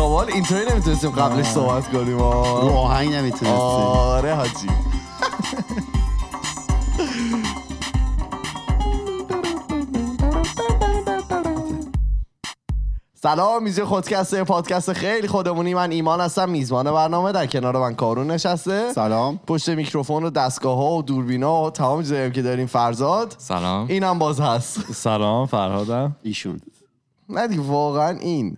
سوال اینطوری نمی‌تونستیم قبلش صحبت کنیم رو آه. آهنگ نمی‌تونستی آره حاجی. سلام میزه خودکسته پادکست خیلی خودمونی. من ایمان هستم میزبان برنامه در کنار من کارون نشسته. سلام. پشت میکروفون و دستگاه ها و دوربینا و تمام چیزایی که داریم فرزاد. سلام. اینم باز هست. سلام فرهادم. ایشون. نه دیگه واقعا این.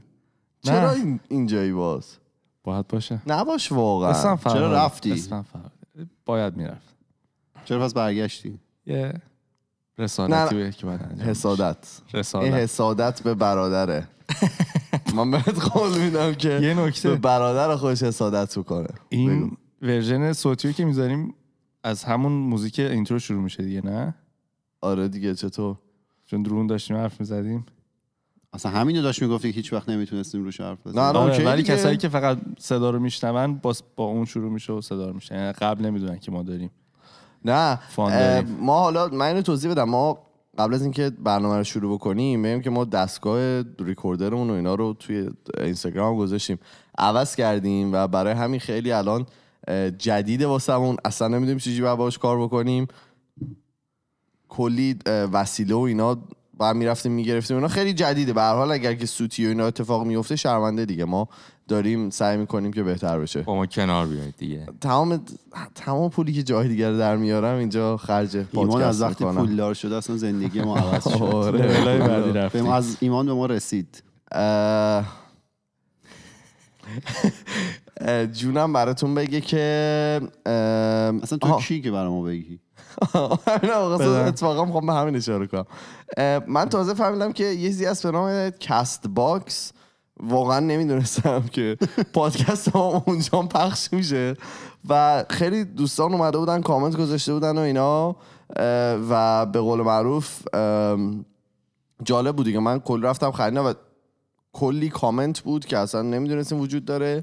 چرا این اینجایی باز؟ باید باشه. نباش واقعا. چرا رفتی؟ باید می‌رفت. چرا پس برگشتی؟ یه رسالتی بود که باید انجام حسادت. بشه. این رسالت حسادت به برادره. من بهت قول میدم که یه به نکته برادر خودش حسادت می‌کنه این version صوتی که می‌ذاریم از همون موزیک intro شروع میشه دیگه نه؟ آره دیگه چطور؟ چون درون داشتیم حرف می‌زدیم. اصلا همینو داشت می‌گفتی که هیچ وقت نمی‌تونستیم روش حرف بزنیم نه، نه. آره اوکی ولی دیگه. کسایی که فقط صدا رو میشنون باز با اون شروع میشه و صدا رو یعنی قبل نمی‌دونن که ما داریم نه داریم. ما حالا من اینو توضیح بدم ما قبل از اینکه برنامه رو شروع بکنیم بگیم که ما دستگاه ریکوردرمون و اینا رو توی اینستاگرام گذاشتیم عوض کردیم و برای همین خیلی الان اه، جدیده واسمون اصلا نمی‌دونیم چجوری باید باش کار بکنیم کلی وسیله و اینا بعد می‌رفتیم می‌گرفتیم اینا خیلی جدیده. به هر حال اگر که سوتی و اینا اتفاق میفته شرمنده دیگه. ما داریم سعی می‌کنیم که بهتر بشه. با ما کنار بیاید دیگه. تمام تمام پولی که جای دیگر در میارم اینجا خرج ایمان از وقتی پولدار شده اصلا زندگی ما عوض شد. آره. از ایمان به ما رسید. جونم براتون بگه که اصلا تو. کی که برای ما بگی. اتفاقا می‌خوام به همین اشاره کنم. من تازه فهمیدم که یه چیزی هست به نام Castbox واقعا نمی‌دونستم که پادکست ما اونجا پخش میشه. و خیلی دوستان اومده بودن کامنت گذاشته بودن و اینا. و به قول معروف جالب بود دیگه. من کل رفتم خریدم و کلی کامنت بود که اصلا نمی‌دونستیم وجود داره.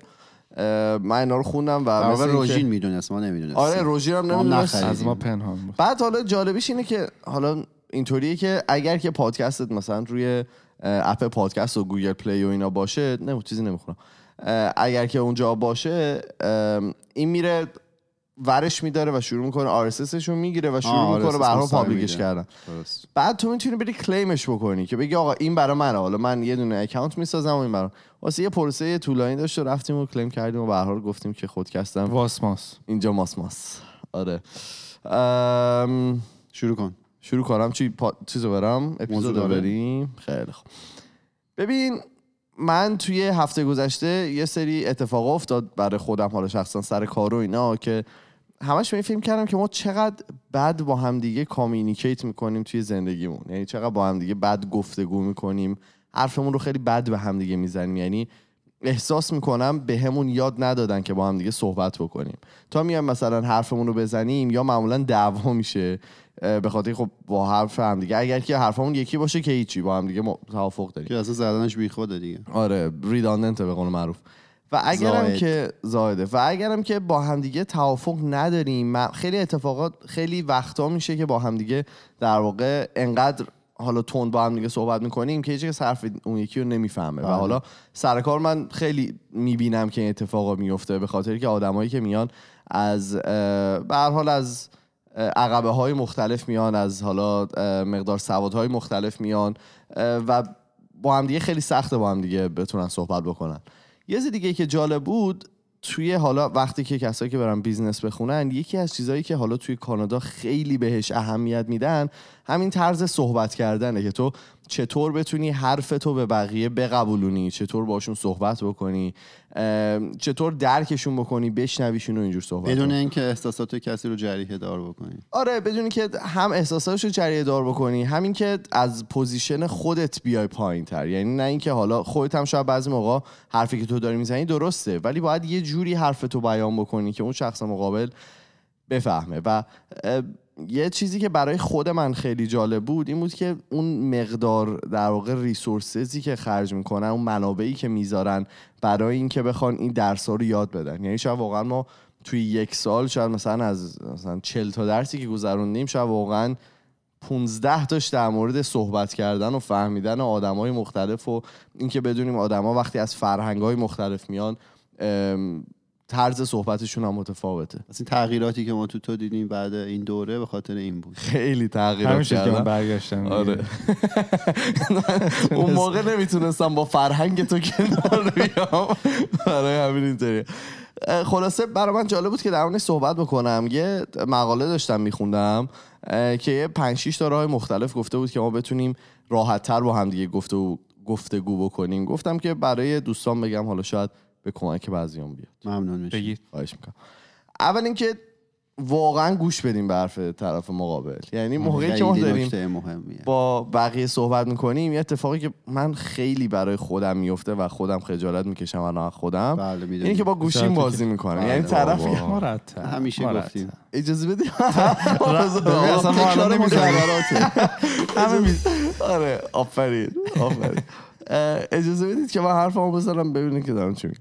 من اینا رو خوندم و در مثل واقع اینکه- روژین می‌دونست ما نمی‌دونستیم. آره روژین هم نمی‌دونست. از ما پنهان بود. بعد حالا جالبیش اینه که حالا اینطوریه که اگر که پادکستت مثلا روی app پادکست و Google Play و اینا باشه نه چیزی نمی‌خونم اگر که اونجا باشه این میره ورش میداره و شروع می‌کنه RSS ش رو می‌گیره و شروع می‌کنه مستقیم publish ش. کردن. بعد تو می‌تونی بری claim ش بکنی که بگی آقا این برای منه. حالا من یه دونه account می‌سازم و این برای واسه یه پروسه طولانی داشت و رفتیم و کلیم کردیم و به حال گفتیم که خودکستم واسماس اینجا ماس ماس. آره. ام، شروع کن. شروع کنم. چی؟ پا... چیزو برم. اپیزود. بریم. خیلی خوب. ببین من توی هفته گذشته یه سری اتفاق افتاد برای خودم حالا شخصا سر کار و اینا که همش به این فکر کردم که ما چقدر بد با همدیگه کامیونیکیت می‌کنیم توی زندگیمون. یعنی چقدر با همدیگه بد گفتگو می‌کنیم. حرفمون رو خیلی بد به همدیگه می‌زنیم. یعنی احساس می‌کنم به همون یاد ندادن که با هم دیگه صحبت بکنیم. تا میایم مثلا حرفمون رو بزنیم یا معمولا دعوا میشه به خاطر خب با حرف هم دیگه اگر که حرفمون یکی باشه که هیچی با هم دیگه توافق داریم. که اصلا زدنش بیخوده دیگه. آره ریداندنته به قول معروف. و اگرم زائد. که زایده و اگرم که با همدیگه توافق نداریم خیلی اتفاقات خیلی وقتا میشه که با همدیگه در واقع انقدر حالا تند با هم دیگه صحبت می‌کنیم که کس حرف اون یکی رو نمی‌فهمه و بله. حالا سر کار من خیلی می‌بینم که این اتفاقا میفته به خاطر که آدمایی که میان از به حال از عقبه های مختلف میان از حالا مقدار سوادهای مختلف میان و با هم دیگه خیلی سخته با هم دیگه بتونن صحبت بکنن یه چیز دیگه که جالب بود توی حالا وقتی که کسایی که برن business بخونن یکی از چیزهایی که حالا توی کانادا خیلی بهش اهمیت میدن همین طرز صحبت کردنه که تو چطور بتونی حرف تو به بقیه بقبولونی؟ چطور باشون صحبت بکنی؟ چطور درکشون بکنی؟ بشنویشون و اینجور صحبت بدون. اینکه احساسات کسی رو جریحه دار بکنی. آره بدونی که هم احساساتش رو جریحه دار بکنی همین که از position خودت بیای پایین تر یعنی نه اینکه حالا خودت هم شاید بعضی موقع حرفی که تو داری می‌زنی درسته ولی باید یه جوری حرف تو بیان بکنی که اون شخص مقابل بفهمه. و یه چیزی که برای خود من خیلی جالب بود این بود که اون مقدار در واقع ریسورسزی که خرج می‌کنن اون منابعی که می‌ذارن برای اینکه بخوان این درس رو یاد بدن. یعنی شاید واقعا ما توی یک سال شاید مثلا از مثلا 40 تا درسی که گذروندیم شاید واقعا 15 تاش در مورد صحبت کردن و فهمیدن آدمای مختلف و اینکه بدونیم آدما وقتی از فرهنگ‌های مختلف میان طرز صحبتشون هم متفاوته. از این تغییراتی که ما تو تو دیدیم بعد این دوره به خاطر این بود. خیلی تغییرات همین شد که من کردن. برگشتم. آره. اون موقع نمی‌تونستم با فرهنگ تو کنار بیام. برای همین اینطوری خلاصه برای من جالب بود که در صحبت بکنم. یه مقاله داشتم میخوندم که یه پنج شیش تا راه مختلف گفته بود که ما بتونیم راحت تر با هم دیگه گفته گفتگو بکنیم. گفتم که برای دوستان بگم حالا شاید به کمک بعضیام بیاد. ممنون میشم بگید. خواهش می‌کنم. اول اینکه واقعا گوش بدیم به حرف طرف مقابل. یعنی موقعی که ما داریم مهمیه. با بقیه صحبت می‌کنیم یه اتفاقی که من خیلی برای خودم میفته و خودم خجالت می‌کشم الان از خودم بله اینه که با گوشیم بازی می‌کنم بله، یعنی طرف همیشه. گفتیم. اجازه می- آره آفرین آفرین. اجازه بدید که من حرفمو بزنم ببینید که دارم چی میگم.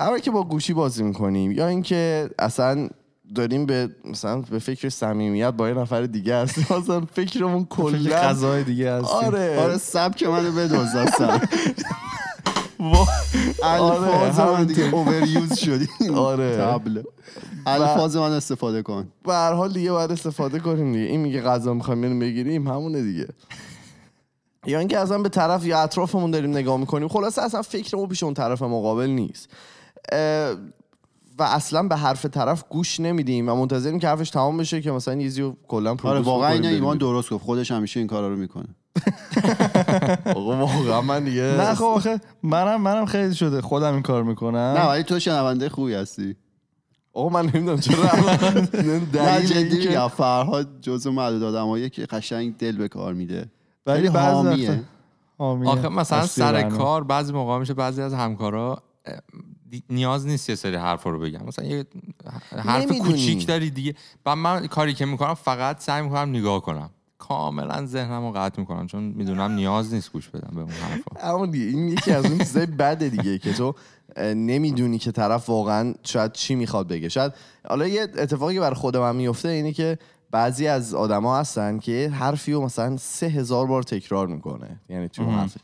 اول که با گوشی بازی می‌کنیم یا اینکه اصلا داریم به مثلا به فکر صمیمیت با یه نفر دیگه هستیم مثلا فکرمون کلا غذای دیگه هستیم. آره. آره سبک منو بدوز اصلا. وا- الفاظ آره، من دیگه. اووریوز شدیم. آره. تبل الفاظ من استفاده کن. به هر حال دیگه باید استفاده کنیم دیگه. این میگه غذا می‌خوایم بریم بگیریم همونه دیگه. یا اینکه اصلا به طرف یا اطرافمون داریم نگاه می‌کنیم خلاصه اصلا فکرمون پیش اون طرف مقابل نیست. و اصلا به حرف طرف گوش نمیدیم و منتظریم که حرفش تمام بشه که مثلا یه رو کلا آره واقعا بریم ایمان. درست گفت. خودش همیشه این کارا رو می‌کنه. آقا واقعا من دیگه نه خب آخه منم منم خیلی شده. خودم این کار می‌کنم. نه ولی تو شنونده خوبی هستی. آقا من نمی‌دونم چرا نه جدی میگم. فرهاد جزو معدود آدماییه که قشنگ دل به کار میده. ولی ولی بعضی. آخه مثلا سر. کار بعضی موقع میشه بعضی از همکارا نیاز نیست یه سری حرف رو بگم. مثلا یه حرف. کوچیک داری دیگه. و من کاری که می‌کنم فقط سعی می‌کنم نگاه کنم. کاملا ذهنم رو قطع می‌کنم چون می‌دونم نیاز نیست گوش بدم به اون حرفا. اما دیگه این یکی از اون چیزای بده دیگه که تو نمی‌دونی که طرف واقعا شاید چی می‌خواد بگه. شاید حالا یه اتفاقی بر خود من میفته اینه که بعضی از آدما هستن که حرفی رو مثلا سه هزار بار تکرار می‌کنه. یعنی حرفش.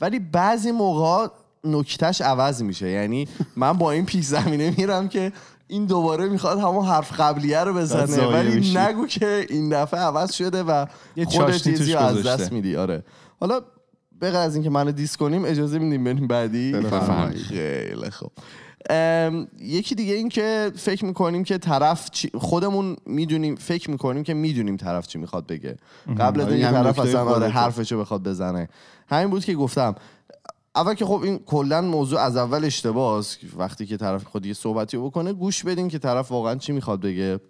ولی بعضی موقع نکتهش عوض میشه. یعنی من با این پیش زمینه میرم که این دوباره می‌خواد همون حرف قبلیه رو بزنه. ولی میشی. نگو که این دفعه عوض شده و خودت چیزی از. دست میدی. آره. حالا به غیر از اینکه منو دیس کنیم اجازه میدیم بریم بعدی. خیلی خوب. ام، یکی دیگه این که فکر می‌کنیم که طرف چی خودمون می‌دونیم فکر می‌کنیم که می‌دونیم طرف چی می‌خواد بگه. قبل از آره، اینکه طرف اصلا آره. حرفشو بخواد بزنه. همین بود که گفتم اول که خب این کلا موضوع از اول اشتباهه وقتی که طرف خود یه صحبتی بکنه گوش بدیم که طرف واقعا چی می‌خواد بگه.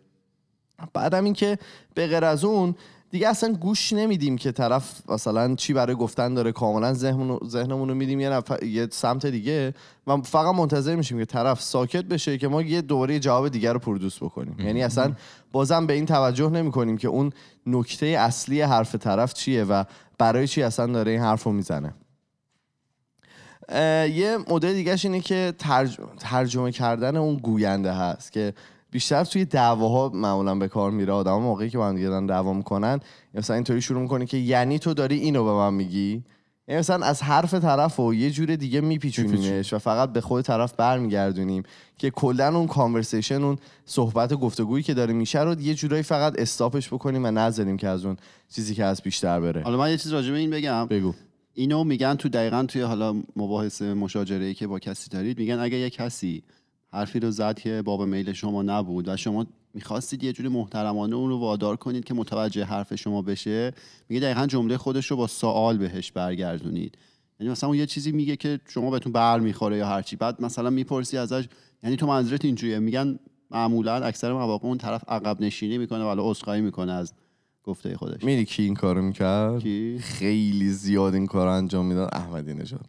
بعدم اینکه به غیر از اون دیگه اصلا گوش نمیدیم که طرف مثلا چی برای گفتن داره. کاملا ذهنمون رو- میدیم یه, نفر، یه سمت دیگه. و فقط منتظر میشیم که طرف ساکت بشه که ما یه دوباره یه جواب دیگر رو پرودوس بکنیم. یعنی اصلا بازم به این توجه نمی‌کنیم که اون نکته اصلی حرف طرف چیه و برای چی اصلا داره این حرف رو می‌زنه. یه مدل دیگهش اینه که ترج... ترجمه کردن اون گوینده هست که بیشتر توی دعواها معمولا به کار میره. آدم موقعی که با هم دیگه دارن دعوا می‌کنن مثلا اینطوری شروع می‌کنه که یعنی تو داری اینو به من میگی؟ یعنی مثلا از حرف طرف و یه جور دیگه میپیچونیمش و فقط به خود طرف برمیگردونیم که کلا اون کانورسیشن اون صحبت و گفتگویی که داره میشه رو یه جورایی فقط استاپش بکنیم و نذاریم که از اون چیزی که از بیشتر بره. حالا من یه چیز راجع به این بگم. بگو. اینو میگن تو دقیقا توی حالا مباحث مشاجره ای که با کسی دارید میگن اگه یه کسی حرفی رو زد که باب میل شما نبود و شما می‌خواستید یه جوری محترمانه اون رو وادار کنید که متوجه حرف شما بشه میگه دقیقا جمله خودش رو با سوال بهش برگردونید. یعنی مثلا اون یه چیزی میگه که شما بهتون بر می‌خوره یا هرچی. بعد مثلا می‌پرسی ازش یعنی تو منظورت اینجوریه؟ میگن معمولا اکثر مواقع اون طرف عقب نشینی می‌کنه ولی عذرخواهی می‌کنه از گفته خودش. میری کی این کارو می‌کرد؟ کی؟ خیلی زیاد این کار انجام می‌داد. احمدی نژاد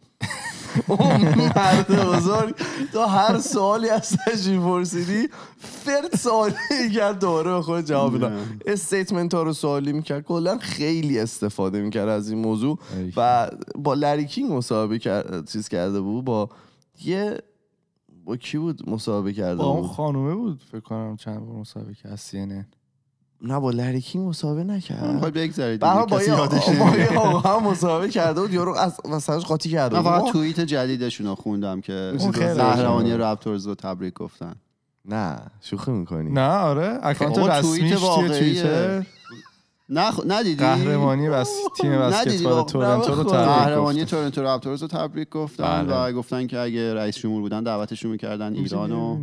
اون مرد بزرگ تا هر سوالی ازش میپرسیدی فرد سوالی کرد دوباره به خود جواب می‌داد. استیتمنت ها رو سوالی می‌کرد. کلا خیلی استفاده می‌کرد از این موضوع و با لری کینگ مصاحبه کرد چیز کرده بود. با یه با کی بود مصاحبه کرده با اون خانومه بود فکر کنم چند بار مصاحبه کرد. از CNN نه با لری کینگ مسابقه نکرد می‌خواد بگذارید. با با. یه هم مسابقه کرده بود یارو از مثلاش قاطی کرده من بود فقط. توییت جدیدشون رو خوندم که قهرمانی باحاله. رپتورز رو تبریک گفتن نه شوخی می‌کنی نه آره اکانت بابا، رسمیش توی. توییتر نه خ... ندیدی قهرمانی بس تیم بسکتبال با- تورنتو رو تبریک قهرمانی گفت تورنتو رپتورز رو تبریک گفتن بله. و گفتن که اگه رئیس جمهور بودن دعوتشون می‌کردن ایران و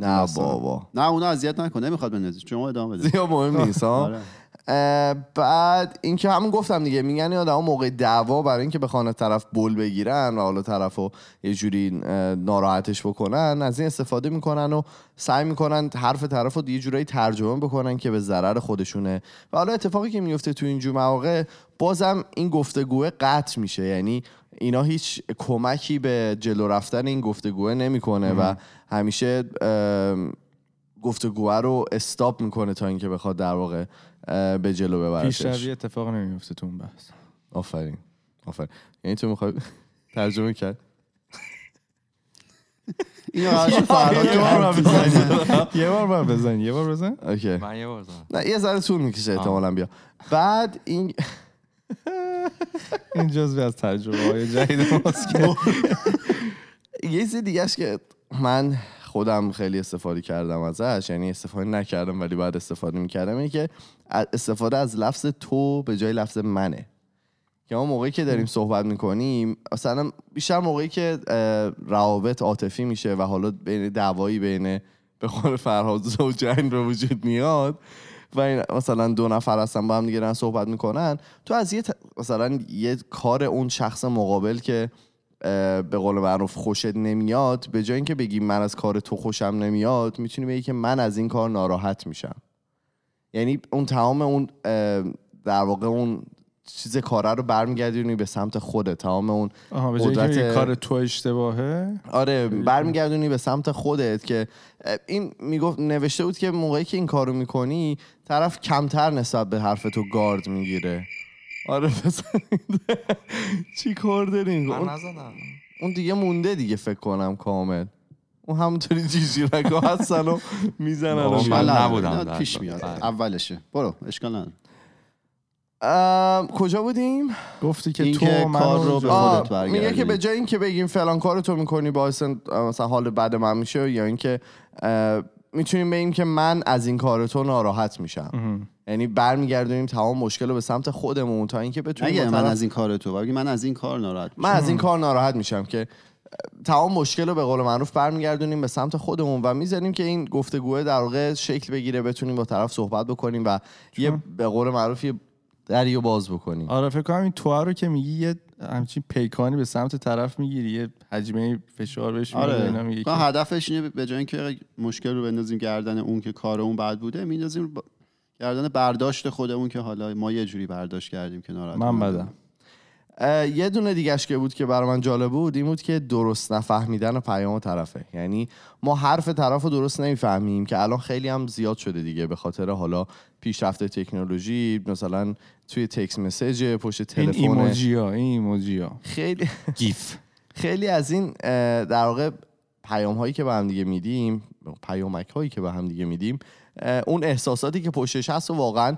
نه بابا. نه اونو اذیت نکن نمی‌خواد بنویسی شما ادامه بده. زیاد مهم نیست ها؟ آره. بعد اینکه همون گفتم دیگه میگن این آدم موقع دعوا برای اینکه بخوان طرف بول بگیرن و حالا طرف رو یه جوری ناراحتش بکنن از این استفاده می‌کنن و سعی می‌کنن حرف طرف رو یه جورایی ترجمه بکنن که به ضرر خودشونه. و حالا اتفاقی که میفته تو اینجور مواقع بازم این گفتگوه قطع میشه. یعنی اینا هیچ کمکی به جلو رفتن این گفتگوه نمی‌کنه و همیشه گفتگوه رو استاپ می‌کنه تا اینکه بخواد در واقع به جلو ببرتش. پیشروی اتفاق نمیفته تو اون بحث. آفرین. آفرین. یعنی تو می‌خوای ترجمه کرد؟ اینو یه بار بزن بار بزن یه بار بزن. اوکی. من یه بار زدم. نه یه ذره طول می‌کشه احتمالا بیا. بعد این این جزوی از تجربه های جدید ماست که یه چیز دیگه است که من خودم خیلی استفاده کردم ازش یعنی استفاده نکردم ولی بعد استفاده می‌کردم اینه که استفاده از لفظ تو به جای لفظ منه. که ما موقعی که داریم صحبت می‌کنیم مثلا بیشتر موقعی که روابط عاطفی میشه و حالا بین دعوایی بین به قول فرهاد زوجین به وجود میاد و این مثلا دو نفر هستن با هم دیگه دارن صحبت می‌کنن. تو از یه ت- مثلا یه کار اون شخص مقابل که به قول معروف خوشت نمیاد به جای اینکه بگی من از کار تو خوشم نمیاد می‌تونی بگی که من از این کار ناراحت میشم. یعنی اون تمام اون در واقع اون چیز کاره رو برمیگردونی به سمت خودت. تمام اون آها قدرت- کار تو اشتباهه؟ آره برمیگردونی به سمت خودت که این می‌گفت نوشته بود که موقعی که این کارو می‌کنی طرف کمتر نسبت به حرف تو گارد می‌گیره آره بزنید چی کار دارین من اون, نزدم اون دیگه مونده دیگه فکر کنم کامل اون همونطوری جیجیرک ها هستن و می‌زنن. من. نبودم پیش. میاد. اولشه برو اشکال نداره ام، کجا بودیم؟ گفتی که این تو که من کار رو به آه، خودت برگردونی. میگه که به جای اینکه بگیم فلان کار تو می‌کنی باعث مثلا حال بد من میشه یا اینکه می‌تونیم بگیم که من از این کار تو ناراحت میشم. یعنی برمیگردونیم تمام مشکل رو به سمت خودمون تا اینکه بتونیم با من از این کار تو بگی من از این کار ناراحت من از این کار ناراحت میشم که تمام مشکل رو به قول معروف برمیگردونیم به سمت خودمون و می‌ذاریم که این گفتگوه در واقع شکل بگیره بتونیم با طرف صحبت بکنیم و یه به قول معروف یه دریو باز بکنیم آره فکر کنم این تو رو که میگی یه همچین پیکانی به سمت طرف می‌گیری یه حجمه فشار بهش اینا آره. میگی که هدفش اینه به جای اینکه مشکل رو بندازیم گردن اون که کار اون بد بوده میندازیم با- گردن برداشت خودمون که حالا ما یه جوری برداشت کردیم که ناراحت من بدم. یه دونه دیگهش که بود که برای من جالب بود این بود که درست نفهمیدن پیام طرفه. یعنی ما حرف طرف رو درست نمی‌فهمیم که الان خیلی هم زیاد شده دیگه به خاطر حالا پیشرفت تکنولوژی مثلا توی text message پشت این تلفن. ایموجی ها این ایموجی ها خیلی GIF. خیلی از این در واقع پیام هایی که به هم دیگه میدیم پیامک هایی که به هم دیگه میدیم اون احساساتی که پشتش هست و واقعا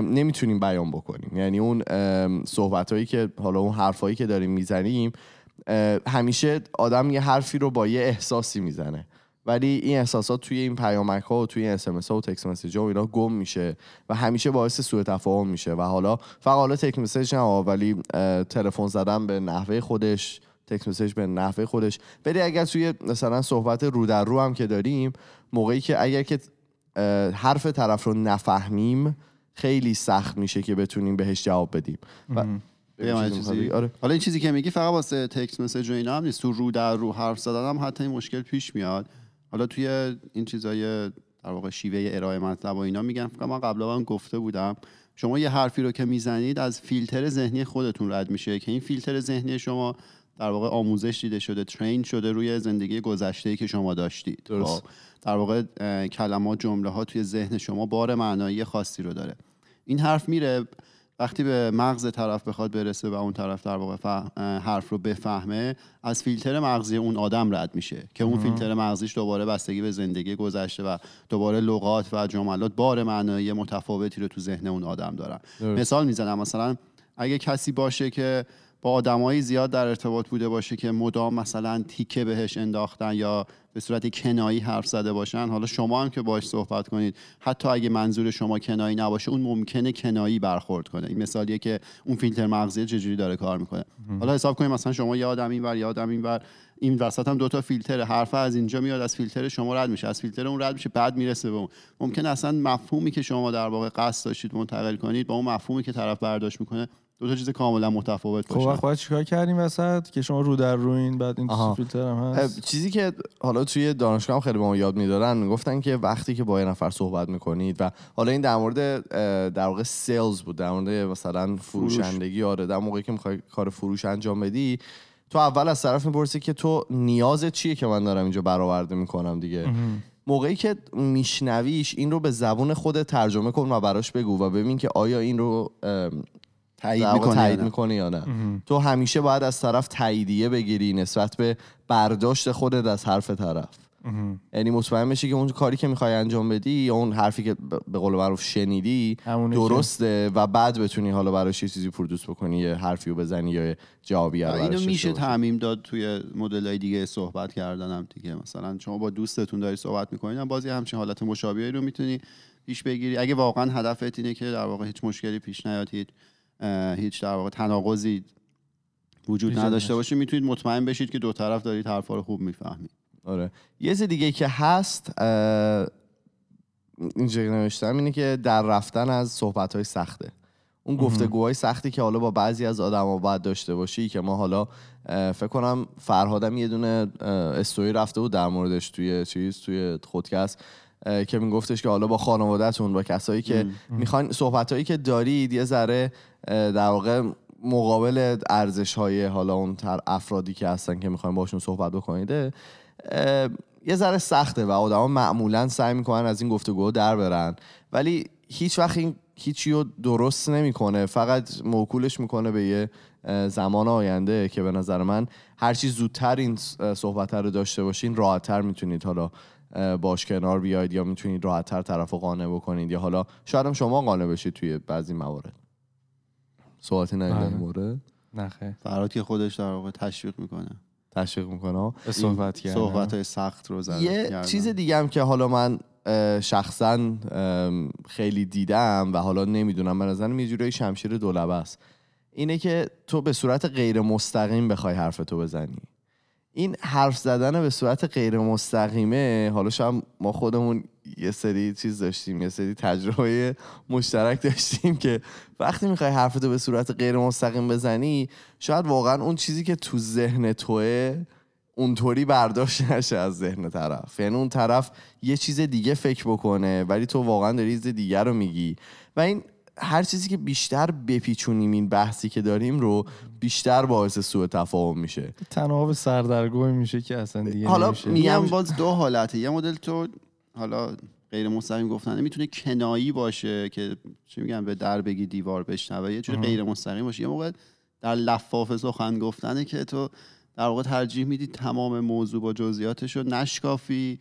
نمی‌تونیم بیان بکنیم. یعنی اون صحبت هایی که حالا اون حرف هایی که داریم می‌زنیم همیشه آدم یه حرفی رو با یه احساسی می‌زنه. ولی این احساسات توی این پیامک ها و توی این SMS ها و text message ها و اینا گم میشه و همیشه باعث سوء تفاهم میشه و حالا فقط حالا تکس مسیج نه ولی تلفن زدن به نحوه خودش تکس مسیج به نحوه خودش. ولی اگر توی مثلا صحبت رو در رو هم که داریم موقعی که اگر که حرف طرف رو نفهمیم خیلی سخت میشه که بتونیم بهش جواب بدیم. و چیزی؟ آره. حالا این چیزی که میگی فقط واسه تکس مسیج و اینا هم نیست. تو رو در رو حرف زدن هم حتی این مشکل پیش میاد. حالا توی این چیزای در واقع شیوه ارائه مطلب و اینا میگن فکر من قبلا هم گفته بودم. شما یه حرفی رو که می‌زنید از فیلتر ذهنی خودتون رد میشه که این فیلتر ذهنی شما در واقع آموزش دیده شده ترین شده روی زندگی گذشته که شما داشتید. درست. خب، در واقع کلمات جمله ها توی ذهن شما بار معنایی خاصی رو داره. این حرف میره وقتی به مغز طرف بخواد برسه و اون طرف در واقع ف- حرف رو بفهمه از فیلتر مغزی اون آدم رد میشه که اون فیلتر مغزیش دوباره بستگی به زندگی گذشته و دوباره لغات و جملات بار معنایی متفاوتی رو تو ذهن اون آدم دارن. مثال می‌زنم مثلا اگه کسی باشه که با آدمایی زیاد در ارتباط بوده باشه که مدام مثلا تیکه بهش انداختن یا به صورت کنایی حرف زده باشن. حالا شما هم که باش صحبت کنید حتی اگه منظور شما کنایی نباشه اون ممکنه کنایی برخورد کنه. این مثالیه که اون فیلتر مغزی چجوری داره کار می‌کنه. حالا حساب کنید مثلا شما یه آدم اینور یه آدم اینور این وسط هم دوتا فیلتر حرف از اینجا میاد از فیلتر شما رد میشه. از فیلتر اون رد میشه بعد می‌رسه به اون. ممکن اصلا مفهومی که شما در واقع قصد داشتید منتقل کنید با اون مفهومی که طرف برداشت می‌کنه دو تا چیز کاملا متفاوت خب باشه. وقت باید چیکار کردیم وسط؟ که شما رو در روین بعد این آها. فیلتر هم هست. چیزی که حالا توی دانشگاه هم خیلی به ما یاد می‌دادن می‌گفتن که وقتی که با یه نفر صحبت می‌کنید و حالا این در مورد در واقع سیلز بود در مورد مثلا فروشندگی آره در موقعی که می‌خوای کار فروش انجام بدی تو اول از طرف می‌پرسی که تو نیازت چیه که من دارم اینجا برآورده می‌کنم دیگه؟ موقعی که میشنویش این رو به زبون خودت ترجمه کن و براش بگو و ببین که آیا این رو تایید می‌کنه تایید می‌کنه یا نه؟ تو همیشه باید از طرف تاییدیه بگیری نسبت به برداشت خودت از حرف طرف. یعنی مطمئن بشی که اون کاری که می‌خوای انجام بدی یا اون حرفی که به قول معروف شنیدی درسته و بعد بتونی حالا براش یه چیزی پرودوس بکنی یه حرفی رو بزنی یا جوابی رو اینو میشه. تعمیم داد توی مدل های دیگه صحبت کردن هم دیگه. مثلا شما با دوستتون داری صحبت می‌کنید هم بازی همچین حالت مشابهی رو می‌تونی پیش بگیری. اگه واقعا هدفت اینه که در واقع هیچ مشکلی پیش نیاد هیچ هیچ در واقع تناقضی وجود نداشته. باشه می‌تونید مطمئن بشید که دو طرف دارید حرفا رو خوب می‌فهمید. آره. یه چیز دیگه که هست اینجا نوشتم اینه که در رفتن از صحبت های سخته. اون گفتگوهای سختی که حالا با بعضی از آدما باید داشته باشی که ما حالا فکر کنم فرهادم یه دونه استوری رفته بود در موردش توی چیز توی خودکست. که میگفتش که حالا با خانوادهتون با کسایی که می‌خوان صحبت که دارید یه ذره در واقع مقابل ارزش های حالا اون تر افرادی که هستن که می‌خواین باشون صحبت بکنید یه ذره سخته و آدما معمولا سعی می‌کنن از این گفتگو در برن. ولی هیچ وقت این هیچی رو درست نمی‌کنه. فقط موکولش می‌کنه به یه زمان آینده که به نظر من هر چی زودتر این صحبت رو داشته باشین راحتتر می‌تونید حالا باش کنار بیاید یا می‌تونید راحتتر طرف رو قانع بکنید یا حالا شاید هم شما قانع بشید توی بعضی موارد. نه در بله. این مورد؟ نه خیر. فراد که خودش در واقع تشویق می‌کنه. تشویق می‌کنم به صحبت کردن. صحبت های سخت رو زدن یه کردن. چیز دیگه هم که حالا من شخصا خیلی دیدم و حالا نمی‌دونم به نظرم یه جورایی شمشیر دولبه است. اینه که تو به صورت غیر مستقیم بخوای حرف تو بزنی. این حرف زدن به صورت غیر مستقیمه حالا شاید ما خودمون یه سری چیز داشتیم یه سری تجربه مشترک داشتیم که وقتی می‌خوای حرفتو به صورت غیر مستقیم بزنی شاید واقعا اون چیزی که تو ذهن توه اونطوری برداشت نشه از ذهن طرف. یعنی اون طرف یه چیز دیگه فکر بکنه ولی تو واقعا داری چیز دیگه رو میگی. و این هر چیزی که بیشتر بپیچونیم این بحثی که داریم رو بیشتر باعث سوء تفاهم میشه. تنها به سردرگمی میشه که اصلا دیگه حالا نمیشه. میگم میگم- باز دو حالته. یه مدل تو حالا غیر مستقیم گفتنه می‌تونه کنایی باشه که چی میگن به در بگی دیوار بشنوه یه جور غیر مستقیم باشه. یه موقع در لفاف سخن گفتنه که تو در واقع ترجیح میدی تمام موضوع با جزئیاتش رو نشکافی.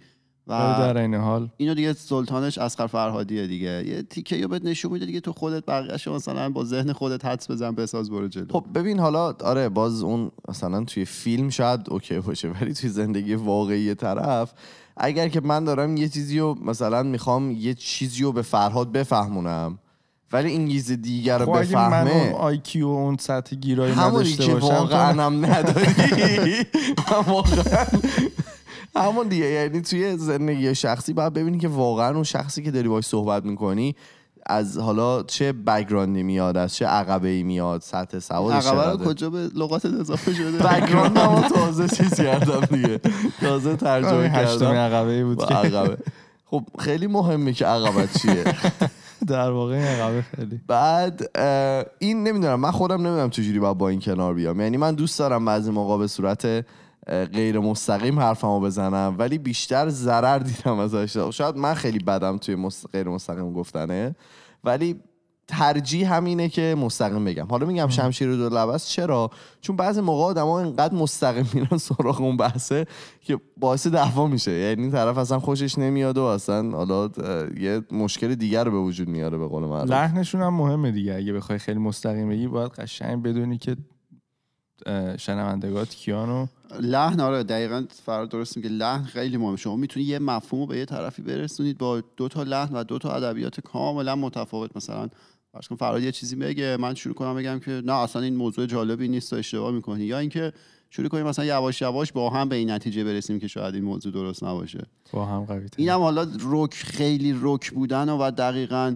و در این حال. اینو دیگه سلطانش اسقر فرهادیه دیگه. یه تیکه رو بهت نشون میده دیگه تو خودت بقیه‌شو مثلا با ذهن خودت حدس بزن بساز برو جلو. خب ببین حالا آره باز اون مثلا توی فیلم شاید اوکی باشه ولی توی زندگی واقعی طرف اگر که من دارم یه چیزی رو مثلا می‌خوام یه چیزی رو به فرهاد بفهمونم ولی این چیز دیگر رو خب اگه من اون بفهمه آیکیو و اون سطح گیرایی همونی نداشته که باشم واقعا تو- هم نداری. من واقعا همون دیگه یعنی توی زندگی شخصی باید ببینی که واقعا اون شخصی که داری باش صحبت می‌کنی از حالا چه بکگراندی میاد از چه عقبه ای میاد سطح سوادش عقبه رو. کجا به لغات اضافه شده؟ بکگراند هم تازه چیز کردم دیگه. تازه ترجمه هشتمی کردم. عقبه بود با که. عقبه. خب خیلی مهمه که عقبت چیه. در واقع این عقبه خیلی. بعد این نمی‌دونم من خودم نمی‌دونم چجوری باید با این کنار بیام. یعنی من دوست دارم بعضی موقع به صورت غیر مستقیم حرفمو بزنم ولی بیشتر ضرر دیدم ازش. شاید من خیلی بدم توی مست... غیر مستقیم گفتنه. ولی ترجیح همینه که مستقیم بگم. حالا میگم شمشیر دو لب است چرا؟ چون بعضی موقع آدما اینقدر مستقیم میرن سراغ اون بحثه که باعث دعوا میشه. یعنی این طرف اصلا خوشش نمیاد و اصلا حالا یه مشکل دیگر رو به وجود میاره به قول معروف. لحنشون هم مهمه دیگه. اگه بخوای خیلی مستقیم بگی باید قشنگ بدونی که شنوندگات کیانو؟ لحن آره دقیقا فراد درست میگه. لحن خیلی مهمه. شما می‌تونی یه مفهوم رو به یه طرفی برسونید با دو تا لحن و دو تا ادبیات کاملا متفاوت. مثلا فرض کن فراد یه چیزی بگه من شروع کنم بگم که نه اصلا این موضوع جالبی نیست و اشتباه می‌کنی. یا اینکه شروع کنیم مثلا یواش یواش با هم به این نتیجه برسیم که شاید این موضوع درست نباشه. با هم قوی. اینم حالا رک خیلی رک بودن و دقیقا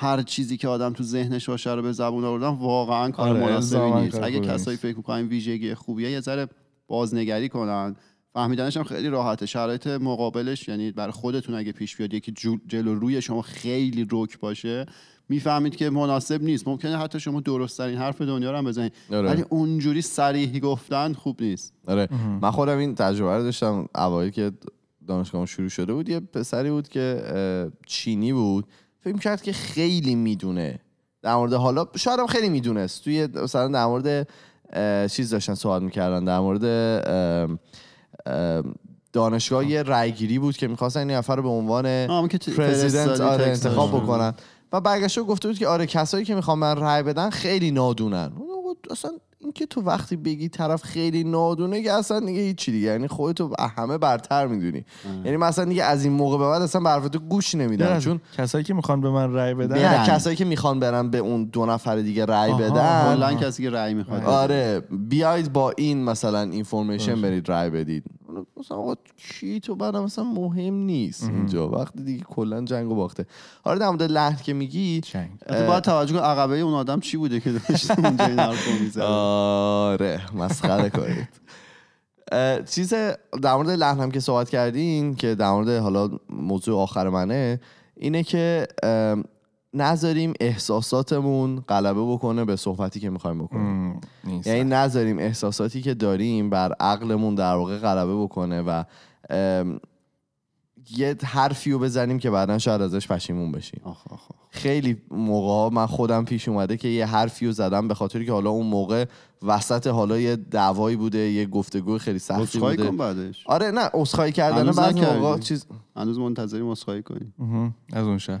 هر چیزی که آدم تو ذهنش باشه رو به زبون آوردن واقعا کار آره، مناسبی نیست. کار اگه کسایی. فکر می‌کنن ویژگی خوبیه یه ذره بازنگری کنن. فهمیدنش هم خیلی راحته. شرایط مقابلش یعنی برای خودتون اگه پیش بیاد یکی جلو روی شما خیلی رک باشه می‌فهمید که مناسب نیست. ممکنه حتی شما درست ترین حرف دنیا رو هم بزنید. آره. ولی اونجوری صریح گفتن خوب نیست. آره. من خودم این تجربه رو داشتم. اوایل که دانشگاه شروع شده بود یه پسری بود که چینی بود. فکر کرد که خیلی می‌دونه. در مورد حالا شاید هم خیلی می‌دونست. توی مثلا در مورد چیز داشتن صحبت می‌کردن. در مورد اه، اه، دانشگاه یه رأیگیری بود که می‌خواستن این نفر رو به عنوان پرزیدنت آره انتخاب. بکنن. و برگشته و گفته بود که آره کسایی که می‌خوان من رأی بدن خیلی نادونن. اصلا اینکه تو وقتی بگی طرف خیلی نادونه که اصلا دیگه هیچی دیگه. یعنی خودتو همه برتر می‌دونی. یعنی مثلا دیگه از این موقع به بعد اصلا به حرف تو گوش نمیدن. نه، چون کسایی که می‌خوان به من رأی بدن. برن. نه کسایی که می‌خوان برن به اون دو نفر دیگه رأی آها، بدن. کلا کسی که رأی می‌خواد. آره بیاید با این مثلا اینفورمیشن برید رای بدید. مثلا آقا کی تو بعد مثلا مهم نیست اینجا. وقتی دیگه کلا جنگو باخته. حالا در مورد لحن که میگی حتی باید توجه کن عقبه اون آدم چی بوده که داشت اونجا این حرفو می‌زد آره مسخره کنید چیز در مورد لحن هم که صحبت کردین که در مورد حالا موضوع آخر منه اینه که ام، نذاریم احساساتمون غلبه بکنه به صحبتی که می‌خوایم بکنیم. یعنی نذاریم احساساتی که داریم بر عقلمون در واقع غلبه بکنه و یه حرفی رو بزنیم که بعدا شاید ازش پشیمون بشیم. آخ آخ آخ. خیلی موقع من خودم پیش اومده که یه حرفی رو زدم به خاطر که حالا اون موقع وسط حالا یه دعوایی بوده یه گفتگو خیلی سختی بوده. کن بعدش. آره نه عذرخواهی کردن نکردی. موقع چیز هنوز منتظریم عذرخواهی کنی مهم. از اون شب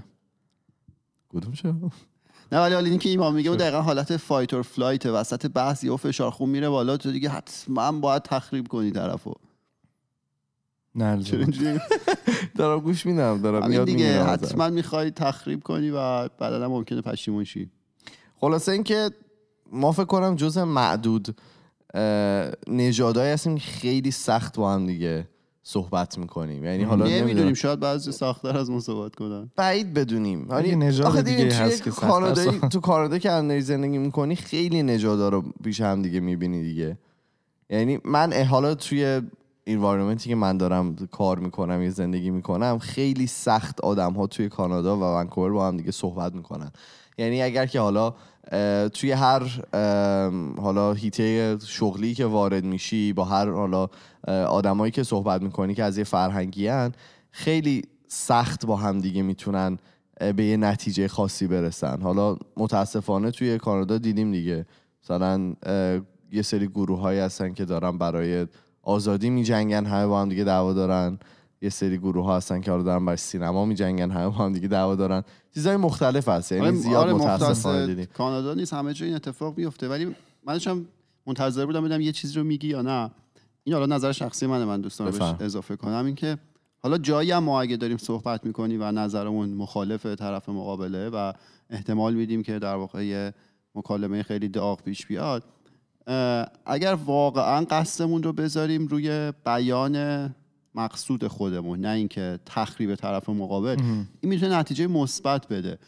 کدوم شب؟ نه ولی حالا اینکه ایمان میگه اون دقیقا حالت fight or flight وسط بحث یا فشار خون میره بالا تو دیگه حتما باید تخریب کنی طرفو. نه دارم گوش میدم دارم یاد دیگه حتما می‌خوای تخریب کنی و بعدا ممکنه پشیمون شی. خلاصه اینکه ما فکر کنم جز معدود اه، نژادهایی هستیم که خیلی سخت با هم دیگه. صحبت می‌کنیم. یعنی حالا نمی‌دونیم نمی‌دونیم. شاید بعضی ساختر از ما صحبت کنن. بعید بدونیم. یعنی نژاد آخه دیگه دیگه هست که کانادایی. تو کانادا که داری زندگی می‌کنی خیلی نژادا رو پیش هم دیگه می‌بینی دیگه. یعنی من حالا توی انوایرمنتی که من دارم کار می‌کنم یا زندگی می‌کنم خیلی سخت آدم ها توی کانادا و ونکوور با هم دیگه صحبت می‌کنن. یعنی اگر که حالا توی هر حالا هیته شغلی که وارد میشی با هر حالا آدمایی که صحبت می‌کنی که از یه فرهنگی هن، خیلی سخت با هم دیگه می‌تونن به یه نتیجه خاصی برسن. حالا متاسفانه توی کانادا دیدیم دیگه. مثلا یه سری گروه هایی هستن که دارن برای آزادی میجنگن همه با هم دیگه دعوا دارن. یه سری گروه ها هستن که حالا دارن برای سینما میجنگن همه با هم دیگه دعوا دارن. چیزای مختلف هست یعنی آره، زیاد آره، متاسفانه دیدیم. کانادا نیست همه جا این اتفاق میفته ولی من داشتم منتظر بودم بدم یه چیزی رو میگی یا نه. این حالا نظر شخصی منه من دوست دارم بهش. اضافه کنم. این که حالا جایی هم ما اگه داریم صحبت می‌کنی و نظرمون مخالف طرف مقابله و احتمال میدیم که در واقع یه مکالمه خیلی داغ پیش بیاد اگر واقعا قصدمون رو بذاریم روی بیان مقصود خودمون نه اینکه تخریب طرف مقابل. این می‌تونه نتیجه مثبت بده.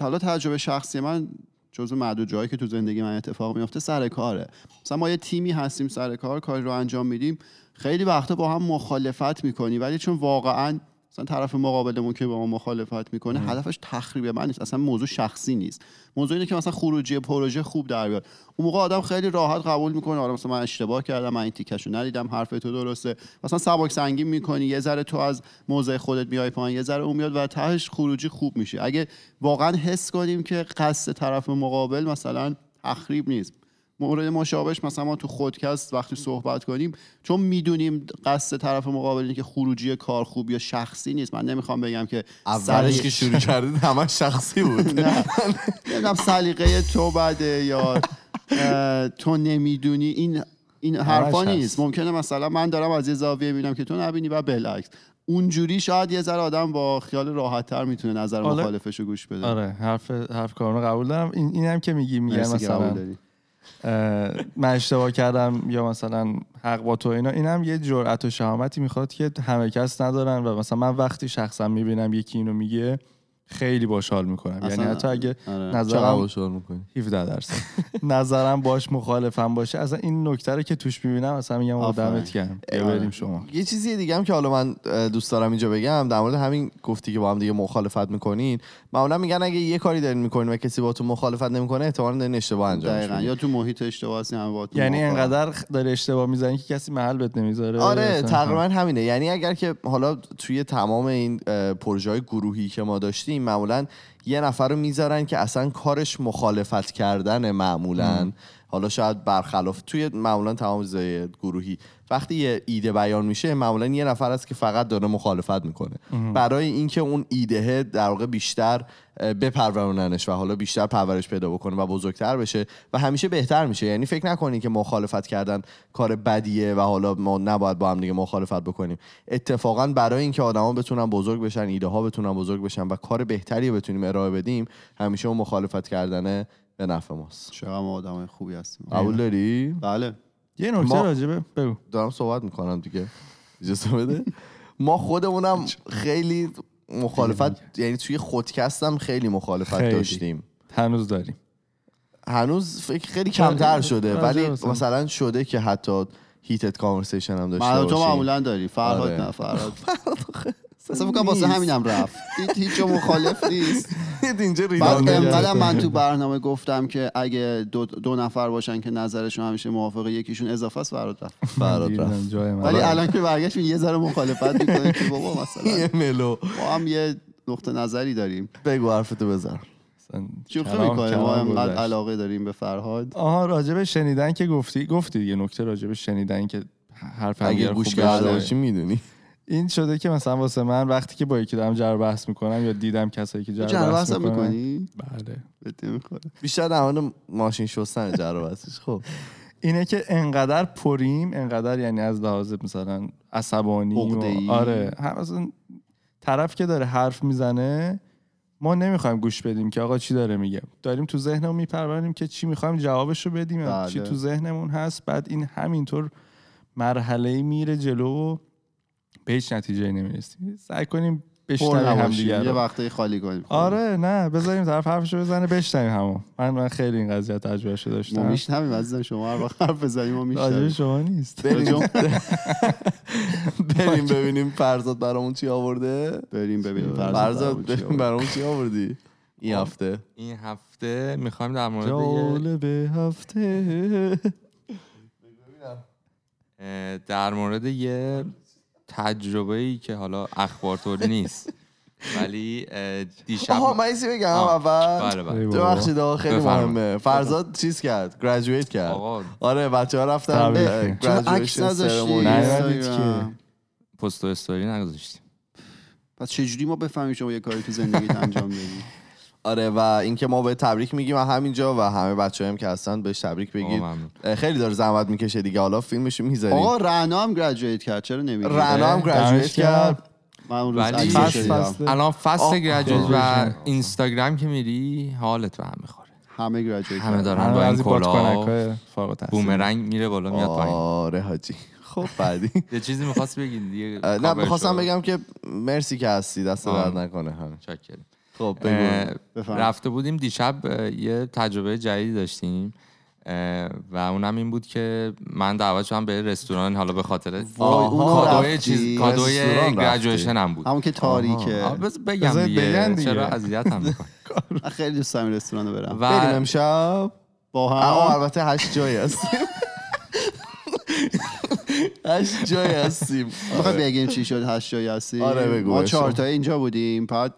حالا تجربه شخصی من جزو معدود جایی که تو زندگی من اتفاق میفته سر کاره. مثلا ما یه تیمی هستیم سر کار کاری رو انجام میدیم. خیلی وقتا با هم مخالفت می‌کنی ولی چون واقعا مثلا طرف مقابلمون که با ما مخالفت می‌کنه هدفش تخریب من نیست اصلا موضوع شخصی نیست. موضوع اینه که مثلا خروجی پروژه خوب در بیاد. اون موقع آدم خیلی راحت قبول می‌کنه آره مثلا من اشتباه کردم من این تیکشو ندیدم حرف تو درسته. مثلا سبک سنگین می‌کنی یه ذره تو از موضع خودت میای پایین یه ذره اون میاد و تهش خروجی خوب میشه. اگه واقعا حس کنیم که قصد طرف مقابل مثلا تخریب نیست. مورد مشابهش مثلا ما تو خودکست وقتی صحبت کنیم چون می‌دونیم قصد طرف مقابل اینه که خروجی کار خوب یا شخصی نیست. من نمی‌خوام بگم که اولش که شروع کردید همش شخصی بود. نه. نمی‌دونم سلیقه تو بده یا تو نمی‌دونی. این این حرفا. نیست. ممکنه مثلا من دارم از یه زاویه می‌بینم که تو نبینی و بالعکس. اونجوری شاید یه ذره آدم با خیال راحت تر می‌تونه نظر مخالفش رو گوش بده. آره حرف حرف کارونو قبول دارم. این اینم که میگی میگن قبول مثلا من اشتباه کردم یا مثلا حق با تو اینا. اینم یه جرأت و شهامتی می‌خواد که همه کس ندارن و مثلا من وقتی شخصا می‌بینم یکی اینو میگه خیلی باش حال می‌کنم یعنی حتی اگه آره. نظرم خوشحال می‌کنی 17 درصد نظرم باش مخالفم باشه اصلا این نکته رو که توش می‌بینم اصلا میگم آفرین. آدمت گرم. بریم شما یه چیزی دیگه هم که حالا من دوست دارم اینجا بگم در مورد همین گفتی که با هم دیگه مخالفت می‌کنین معمولا میگن اگه یه کاری دارین می‌کنین و کسی با تو مخالفت نمی‌کنه احتمالاً دارین اشتباه انجام دقیقا یا تو محیط اشتباه هستی هم با تو یعنی. انقدر داره اشتباه می‌زنی که کسی محل بهت نمی‌ذاره آره. تقریبا همینه یعنی اگر که حالا توی تمام این پروژه های گروهی که ما داشتیم معمولا یه نفر رو می‌ذارن که اصلا کارش مخالفت کردن معمولا. حالا شاید برخلاف توی معمولا تمام چیزای گروهی وقتی یه ایده بیان میشه معمولا یه نفر است که فقط داره مخالفت می‌کنه. برای اینکه اون ایده در واقع بیشتر اه، بپروروننش و حالا بیشتر پرورش پیدا بکنه و بزرگتر بشه و همیشه بهتر میشه. یعنی فکر نکنین که مخالفت کردن کار بدیه و حالا ما نباید با هم دیگه مخالفت بکنیم. اتفاقا برای اینکه آدما بتونن بزرگ بشن ایده ها بتونن بزرگ بشن و کار بهتری بتونیم ارائه بدیم همیشه اون مخالفت کردن به نفع ماست. چقدر ما آدم خوبی هستیم. قبول داری؟ بله. یه نکته ما- راجبه بگو. دارم صحبت می‌کنم دیگه. اجازه بده. ما خودمونم خیلی مخالفت یعنی توی خودکستم خیلی مخالفت خیلی. داشتیم. هنوز داریم. هنوز فکر خیلی کمتر شده. راجع ولی مثلا. مثلا شده که حتی هیتد کانورسیشن هم داشته باشیم. معمولا داری. فرهاد آره. نه فرهاد. اصلا فکر کنم واسه همینم رفت. دید هیچ مخالف نیست. اینجا بعد انقدر من تو برنامه گفتم که اگه دو, دو نفر باشن که نظرشون همیشه موافقه یکیشون اضافه است فرهاد رفت. فراد دیدم رفت. ولی الان که برگشت یه ذره مخالفت می‌کنه که بابا مثلا یه ملو. ما هم یه نقطه نظری داریم. بگو حرفتو بزن شوخی می‌کنه ما انقدر. علاقه داریم به فرهاد. آها راجب شنیدن که گفتی گفتی یه نکته راجب شنیدن که حرف اگه گوش کرده بشنوه. باشی می‌دونی. این شده که مثلا واسه من وقتی که با یکی دارم جر بحث می‌کنم یا دیدم کسایی که جر جر بحث بحث می‌کنی؟ بله بیشتر در ماشین شستن جر بحثش. خب اینه که انقدر پریم انقدر یعنی از لحاظ مثلا عصبانی و. آره هم مثلا طرف که داره حرف می‌زنه ما نمی‌خوایم گوش بدیم که آقا چی داره میگه داریم تو ذهنمون میپروریم که چی می‌خوایم جوابش رو بدیم بله. چی تو ذهنمون هست بعد این همینطور مرحله میره جلو و به هیچ نتیجه نمی‌رسیم. سعی کنیم بشنویم هم دیگه یه وقتایی خالی کنیم آره نه بذاریم طرف حرفشو بزنه بشنویم همون. من من خیلی این قضیه تجربهشو ما داشتم میشنویم عزیزم شما هر وقت حرف بزنیم ما میشنویم. شما نیست. بریم. بریم. ببینیم فرزاد برامون چی آورده. بریم ببینیم فرزاد برامون چی بریم برامون چی آوردی؟ این هفته. این هفته می‌خوایم در مورد یه- جالب هفته. در مورد یه تجربه ای که حالا اخبار طوری نیست. ولی دیشب آها من ایسی بگم اول. بله بله. ببخشید آقا خیلی. مهمه. فرزاد چیز کرد؟ گریجویت کرد. آقا. آره بچه ها رفتن عکس graduation نذاشتی؟ پست و استوری نگذاشتیم. پس چجوری ما بفهمیم شما یه کاری تو زندگیت انجام بدی آره و اینکه ما به تبریک میگیم و همینجا و همه بچه هم که هستن بهش تبریک بگید. خیلی داره زحمت می‌کشه دیگه. حالا فیلمشو می‌ذاریم. آقا رعنا هم graduate کرد. چرا نمیگی؟ رعنا هم graduate کرد. من ولی فصل الان فصل graduate و. اینستاگرام که میری حالت به هم می‌خوره. همه گریجویت همه کردن. دارن همه با این کلا. بومرنگ میره بالا میاد پایین. آره حاجی. خب بعدی. یه چیزی می‌خواست بگی دیگه. نه می‌خواستم. بگم که مرسی که هستی. دست. درد نکنه. همین چاکریم. خب. رفته بودیم دیشب یه تجربه جدیدی داشتیم و اونم این بود که من دعوت شدم به رستوران حالا به خاطر کادوی؟ چیز کادوی گریجویشن هم بود. همون که تاریکه. بگم دیگه. چرا اذیت هم می‌کنی؟ من خیلی دوست دارم رستوران رو برم. بریم امشب. با اما هم البته هشت جایی هستیم. هشت جایی هستیم. بخوای بگیم چی شد؟ هشت جایی هستی آره، بگو، ما. چهار تایی اینجا بودیم. بعد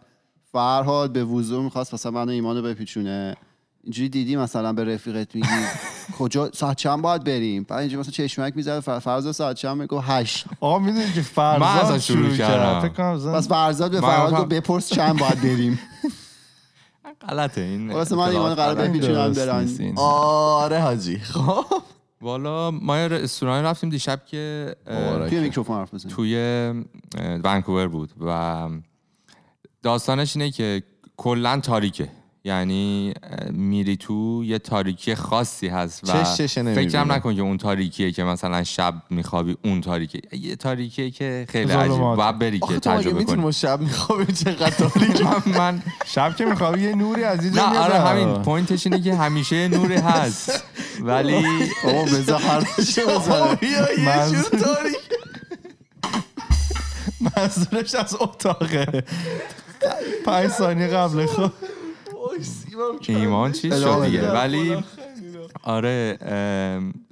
فرهاد به وضوع می‌خواست مثلا منو ایمانو بپیچونه. اینجوری دیدی مثلا به رفیقت میگی؟ کجا؟ ساعت چند باید بریم؟ بعد اینجا مثلا چشمک می‌زد فرض ساعت چند میگو هشت. آقا می‌دونی که من فرزاد شروع کردم. پس فرزاد به من فرهاد گفتم- گفت بپرس چند باید بریم. غلطه این واسه من ایمان قرار. بپیچونم برن. آره حاجی. خب. والا ما یه رستوران رفتیم دیشب که. توی میکروفون حرف توی ونکوور بود و داستانش اینه که کلا تاریکه. یعنی میری تو یه تاریکی خاصی هست و. فکرم نکن که اون تاریکیه که مثلا شب میخوابی اون تاریکه. یه تاریکیه که خیلی. عجیب باید بری آخه که تجربه کنی. ما شب میخوابیم چقدر تاریک من, من شب که میخوابی یه نوری از اینجا نه. آره همین پوینتش اینه که همیشه نوری هست. ولی بابا بذار حرفشو بزنه. تاریک. منظورش از اتاقه. پنج ثانیه قبل خب. ایمان چیز شد دیگه. ولی آره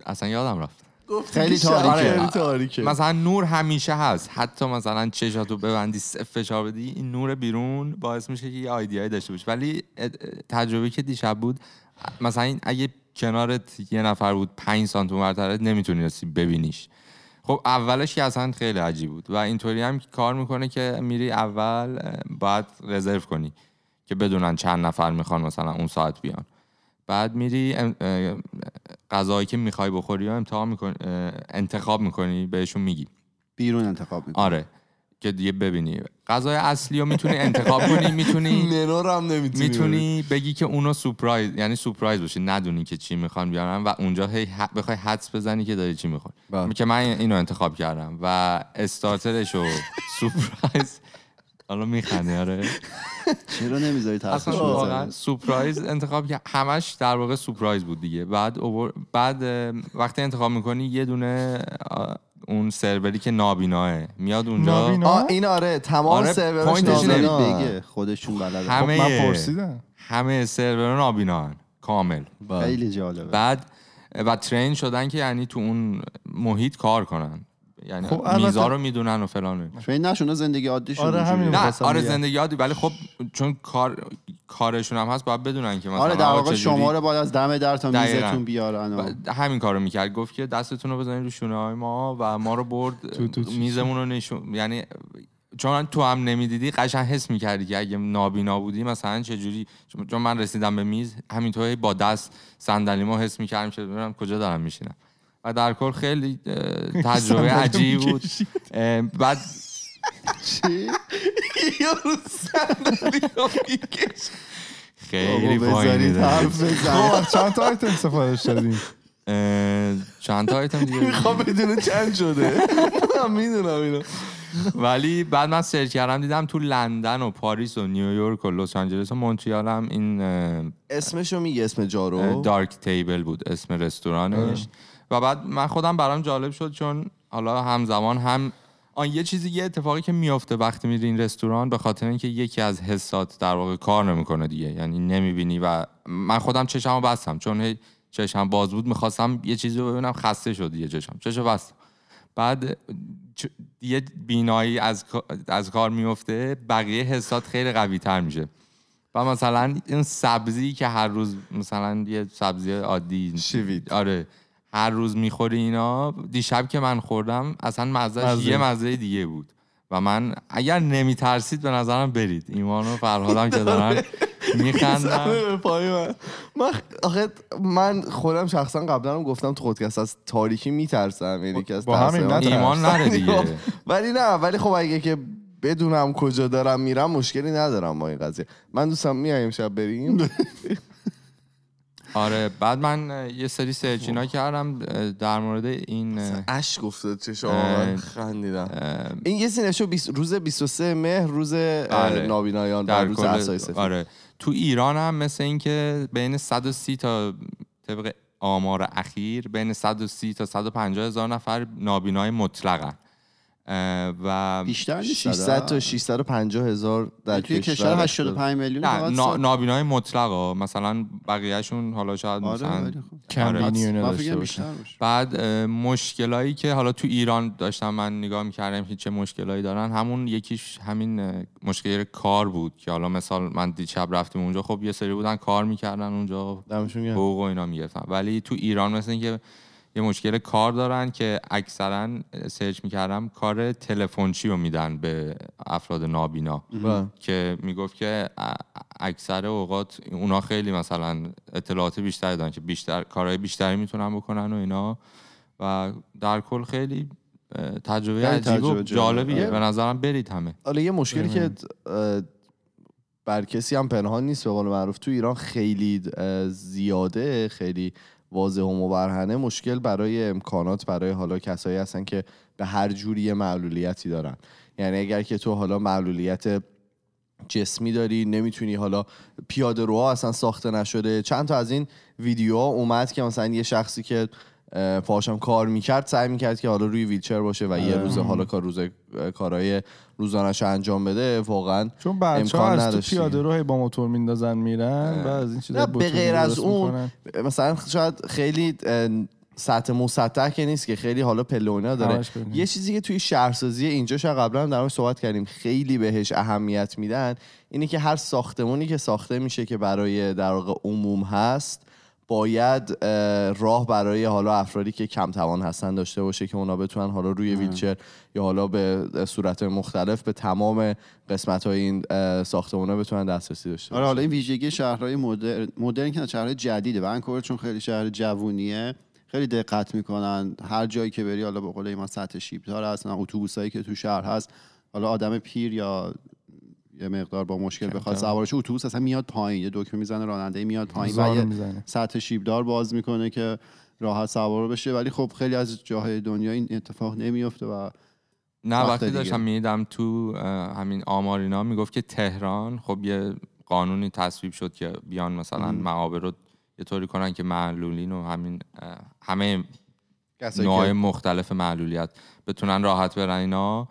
اصلا یادم رفت. خیلی شب تاریکه. خیلی تاریکه. مثلا نور همیشه هست. حتی مثلا چشاتو ببندی صفر فشار بدی این نور بیرون باعث میشه که یه آیدیایی داشته باشی. ولی تجربه که دیشب بود مثلا این اگه کنارت یه نفر بود پنج سانتی متر نمی‌تونستی ببینیش. خب اولش که اصلا خیلی عجیب بود و اینطوری هم کار می‌کنه که میری اول باید رزرو کنی که بدونن چند نفر می‌خوان مثلا اون ساعت بیان. بعد میری غذایی که می‌خوای بخوری رو امتحان می‌کنی انتخاب می‌کنی بهشون میگی. بیرون انتخاب می‌کنه آره. که دیگه ببینی. غذای اصلی رو می‌تونی انتخاب کنی می‌تونی منو رو هم نمی‌تونی می‌تونی بگی که اونو سورپرایز یعنی سورپرایز باشی ندونی که چی می‌خوان بیارن و اونجا هی ح- بخوای حدس بزنی که داری چی می‌خوای. بله. که من اینو انتخاب کردم و استارترش و سورپرایز حالا میخنده آره. چرا نمی‌ذاری اصلا سورپرایز انتخاب که همش در واقع سورپرایز بود دیگه. بعد بعد وقتی انتخاب می‌کنی یه دونه اون سروری که نابیناه میاد اونجا نابینا؟ آه این آره تمام آره، اینه. نابینا بگه خودشون بلده همه خب من پرسیدم همه سرور نابینا کامل بله. خیلی جالبه بعد و ترین شدن که یعنی تو اون محیط کار کنن یعنی خب، میزا رو می‌دونن و فلان ترین نشونه زندگی عادی آره،. همین نه آره. زندگی عادی ولی خب چون کار کارشون هم هست باید بدونن که مثلا آره در واقع شما رو باید از دم در تا. میزتون بیارن همین کارو می‌کرد گفت که دستتون رو بزنید رو شونه های ما و ما رو برد میزمون رو نشون یعنی چون تو هم نمی‌دیدی قشنگ حس می‌کردی که اگه نابینا بودی مثلا چجوری چون- چون من رسیدم به میز همینطوری با دست صندلیمو حس می‌کردم که ببینم کجا دارم میشینم. و در کل خیلی تجربه عجیب بود. بعد چی؟ یارو صندلی رو می‌کشه. خیلی داره. حرف خب. چند تا آیتم سفارش دادیم اه، چند تا آیتم دیگه می‌خوام بدونه چند شده. من می‌دونم. اینو ولی بعد من search کردم دیدم تو لندن و پاریس و نیویورک و لس آنجلس و مونتریال هم این اسمشو میگه اسم جارو؟ Dark Table بود اسم رستورانش. و بعد من خودم برام جالب شد چون حالا همزمان هم آن یه چیزی یه اتفاقی که میافته وقتی میری این رستوران به خاطر اینکه یکی از حسات در واقع کار نمی‌کنه دیگه. یعنی نمی‌بینی و من خودم چشمو بستم. چون هی چشم باز بود می‌خواستم یه چیزی رو ببینم خسته شد یه چشم چشم بستم. بعد یه بینایی از, از کار میفته بقیه حسات خیلی قوی تر میشه. و مثلا این سبزی که هر روز مثلا یه سبزی عادی شوید. آره. هر روز می‌خوری اینا دیشب که من خوردم اصلا مزهش مزه. یه مزه. دیگه بود. و من اگر نمیترسید به نظرم برید. ایمان و فرهادم که دارن میخندم من. من آخه من خودم شخصا قبلا هم گفتم تو خودکست از تاریکی میترسم یعنی که از با همین. ایمان نره دیگه. ولی نه ولی خب اگه که بدونم کجا دارم میرم مشکلی ندارم با این قضیه. من دوستم میایم شب بریم. آره بعد من یه سری سرچینا کردم اه، در مورد این اش گفته چه اه، خندیدم. این یه سینشو روز 23 مهر روز بله. نابینایان در روز کل اسای سفید. آره. تو ایران هم مثل اینکه بین 130 تا طبق آمار اخیر بین 130 تا 150 هزار نفر نابینای مطلقن. و بیشتر نیست 600 تا 650 هزار در توی کشور 85 میلیون نه نابینای مطلق ها مثلا بقیهشون حالا شاید آره مثلا ولی خب. باشه. بعد مشکلایی که حالا تو ایران داشتم من نگاه می‌کردم که چه مشکلایی دارن. همون یکیش همین مشکل کار بود که حالا مثال من دیشب رفتیم اونجا. خب یه سری بودن کار می‌کردن اونجا. حقوق و اینا می‌گرفتن. ولی تو ایران مثل اینکه یه مشکل کار دارن که اکثرا سرچ می‌کردم کار تلفنچی رو میدن به افراد نابینا بله. که می‌گفت که اکثر اوقات اونا خیلی مثلا اطلاعات بیشتری دارن که بیشتر کارهای بیشتری می‌تونن بکنن و اینا و در کل خیلی تجربه عجیب و. جالبیه آره. به نظرم برید همه حالا یه مشکلی که بر کسی هم پنهان نیست به قول معروف تو ایران خیلی زیاده خیلی واضح و مبرهنه مشکل برای امکانات برای حالا کسایی هستن که به هر جوری معلولیتی دارن. یعنی اگر که تو حالا معلولیت جسمی داری نمی‌تونی حالا پیاده روها اصلا ساخته نشده. چند تا از این ویدیوها اومد که مثلا یه شخصی که اه، پاهاشم کار می‌کرد سعی می‌کرد که حالا روی ویلچر باشه و یه روز حالا کار روز کارهای روزانش انجام بده واقعا چون بچه ها از تو. پیاده رو هی با موتور میندازن میرن و از این چیزا به غیر از اون می‌کنن. مثلا شاید خیلی سطح مسطح که نیست که خیلی حالا پلونا داره. یه چیزی که توی شهرسازی اینجا شاید قبلا هم در صحبت کردیم خیلی بهش اهمیت میدن اینه که هر ساختمونی که ساخته میشه که برای در واقع عموم هست باید اه، راه برای حالا افرادی که کم توان هستن داشته باشه که اونا بتونن حالا روی ویلچر یا حالا به صورت مختلف به تمام قسمت های این ساختمونا بتونن دسترسی داشته آره باشن. حالا این ویژگی شهرهای مدرن مدرن که شهرهای جدیده. ونکوور چون خیلی شهر جوونیه خیلی دقت می‌کنن. هر جایی که بری حالا به قول ما سطح شیبدار هست اتوبوسایی که تو شهر هست. حالا آدم پیر یا یه مقدار با مشکل بخواد سوارش اتوبوس اصلا میاد پایین. یه دکمه می‌زنه راننده میاد پایین و یه می‌زنه. سطح شیبدار باز می‌کنه که راحت سوار بشه. ولی خب خیلی از جاهای دنیا این اتفاق نمیفته و نه وقت وقتی. داشتم میدم تو همین آمار اینا می‌گفت که تهران خب یه قانونی تصویب شد که بیان مثلا معابر رو یه طوری کنن که معلولین و همین همه نوع مختلف معلولیت بتونن راحت برن اینا.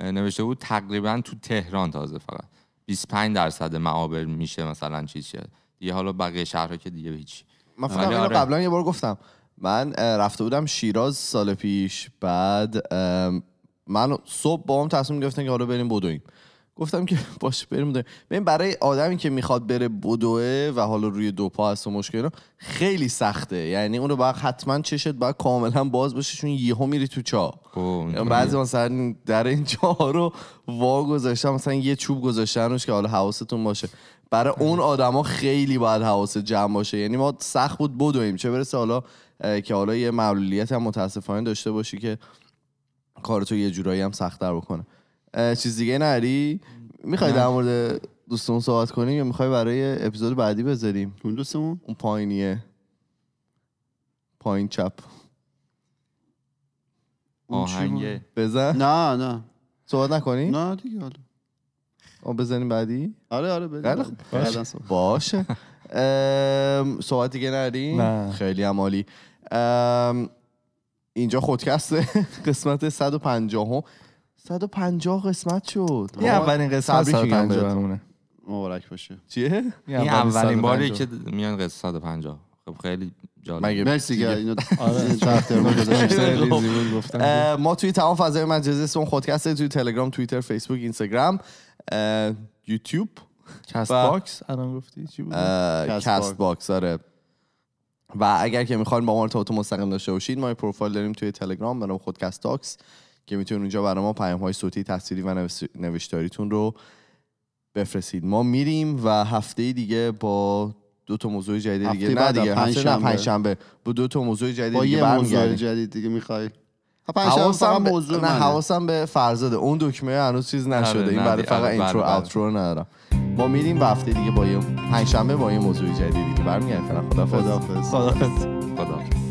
نوشته بود تقریبا تو تهران تازه فقط. 25 درصد معابر میشه مثلا چیز شه. دیگه حالا بقیه شهرها که دیگه هیچ. من فکر آره. قبلا یه بار گفتم. من رفته بودم شیراز سال پیش بعد من صبح با هم تصمیم گرفتن که حالا بریم بدویم. گفتم که باش بریم بدویم ببین برای آدمی که می‌خواد بره بدوه و حالا روی دو پا هست و مشکل خیلی سخته. یعنی اونو باید حتما چشت باید کاملا باز باشه چون یهو میری تو چاه اوه، اونطوریه. بعضی مثلا در این جاها رو وا گذاشتن مثلا یه چوب گذاشتن روش که حالا حواستون باشه. برای اون آدما خیلی باید حواست جمع باشه. یعنی ما سخت بود بدویم. چه برسه حالا که حالا یه معلولیت هم متاسفانه داشته باشی که کارتو یه جورایی هم سخت‌تر بکنه. چیز دیگه نری؟ می‌خوای در مورد دوستمون صحبت کنیم یا می‌خوای برای اپیزود بعدی بذاریم؟ اون دوستمون؟ اون پایینیه. پایین چپ. آهنگ بزن. نه نه. صحبت نکنیم نه دیگه حالا. آه بزنیم بعدی؟ آره آره. بعداً صحبت. باشه. ام، صحبت دیگه نداریم نه. خیلی ام، اینجا خودکسته. قسمت 150 هم 150 قسمت شد. این اولین قسمت تبریک میگم 150 بهتون. مونه مبارک باشه. چیه؟ این اولین باریه 150. که میان قصه 150 خب خیلی جالب. مگه مرسی که اینو آره. اه، ما توی تمام فضای مجازی اسم خودکسته توی تلگرام توییتر فیسبوک اینستاگرام یوتیوب. Cast و- Box الان گفتی چی بود؟ Castbox آره. و اگر که می‌خواین با ما ارتباط مستقیم داشته باشید ما یه پروفایل داریم توی تلگرام به نام خودکست Talks که می‌تونید اونجا برای ما پیام های صوتی تصویری و نوشت- نوشتاریتون رو بفرستید. ما میریم و هفته دیگه با دو تا موضوع جدید دیگه. نه دیگه هفته پنجشنبه. پنجشنبه. با دو تا موضوع جدید با دیگه یه موضوع جدید دیگه می‌خوای؟ حواسم موضوع نه. حواسم به فرزاده. اون دکمه هنوز چیز نشده. این برای. فقط آره، intro بله، بله. outro ندارم. ما میریم و هفته دیگه با یه پنجشنبه با یه موضوع جدید دیگه برمیگردیم. فعلا خدافظ خداحافظ. خدافظ خدا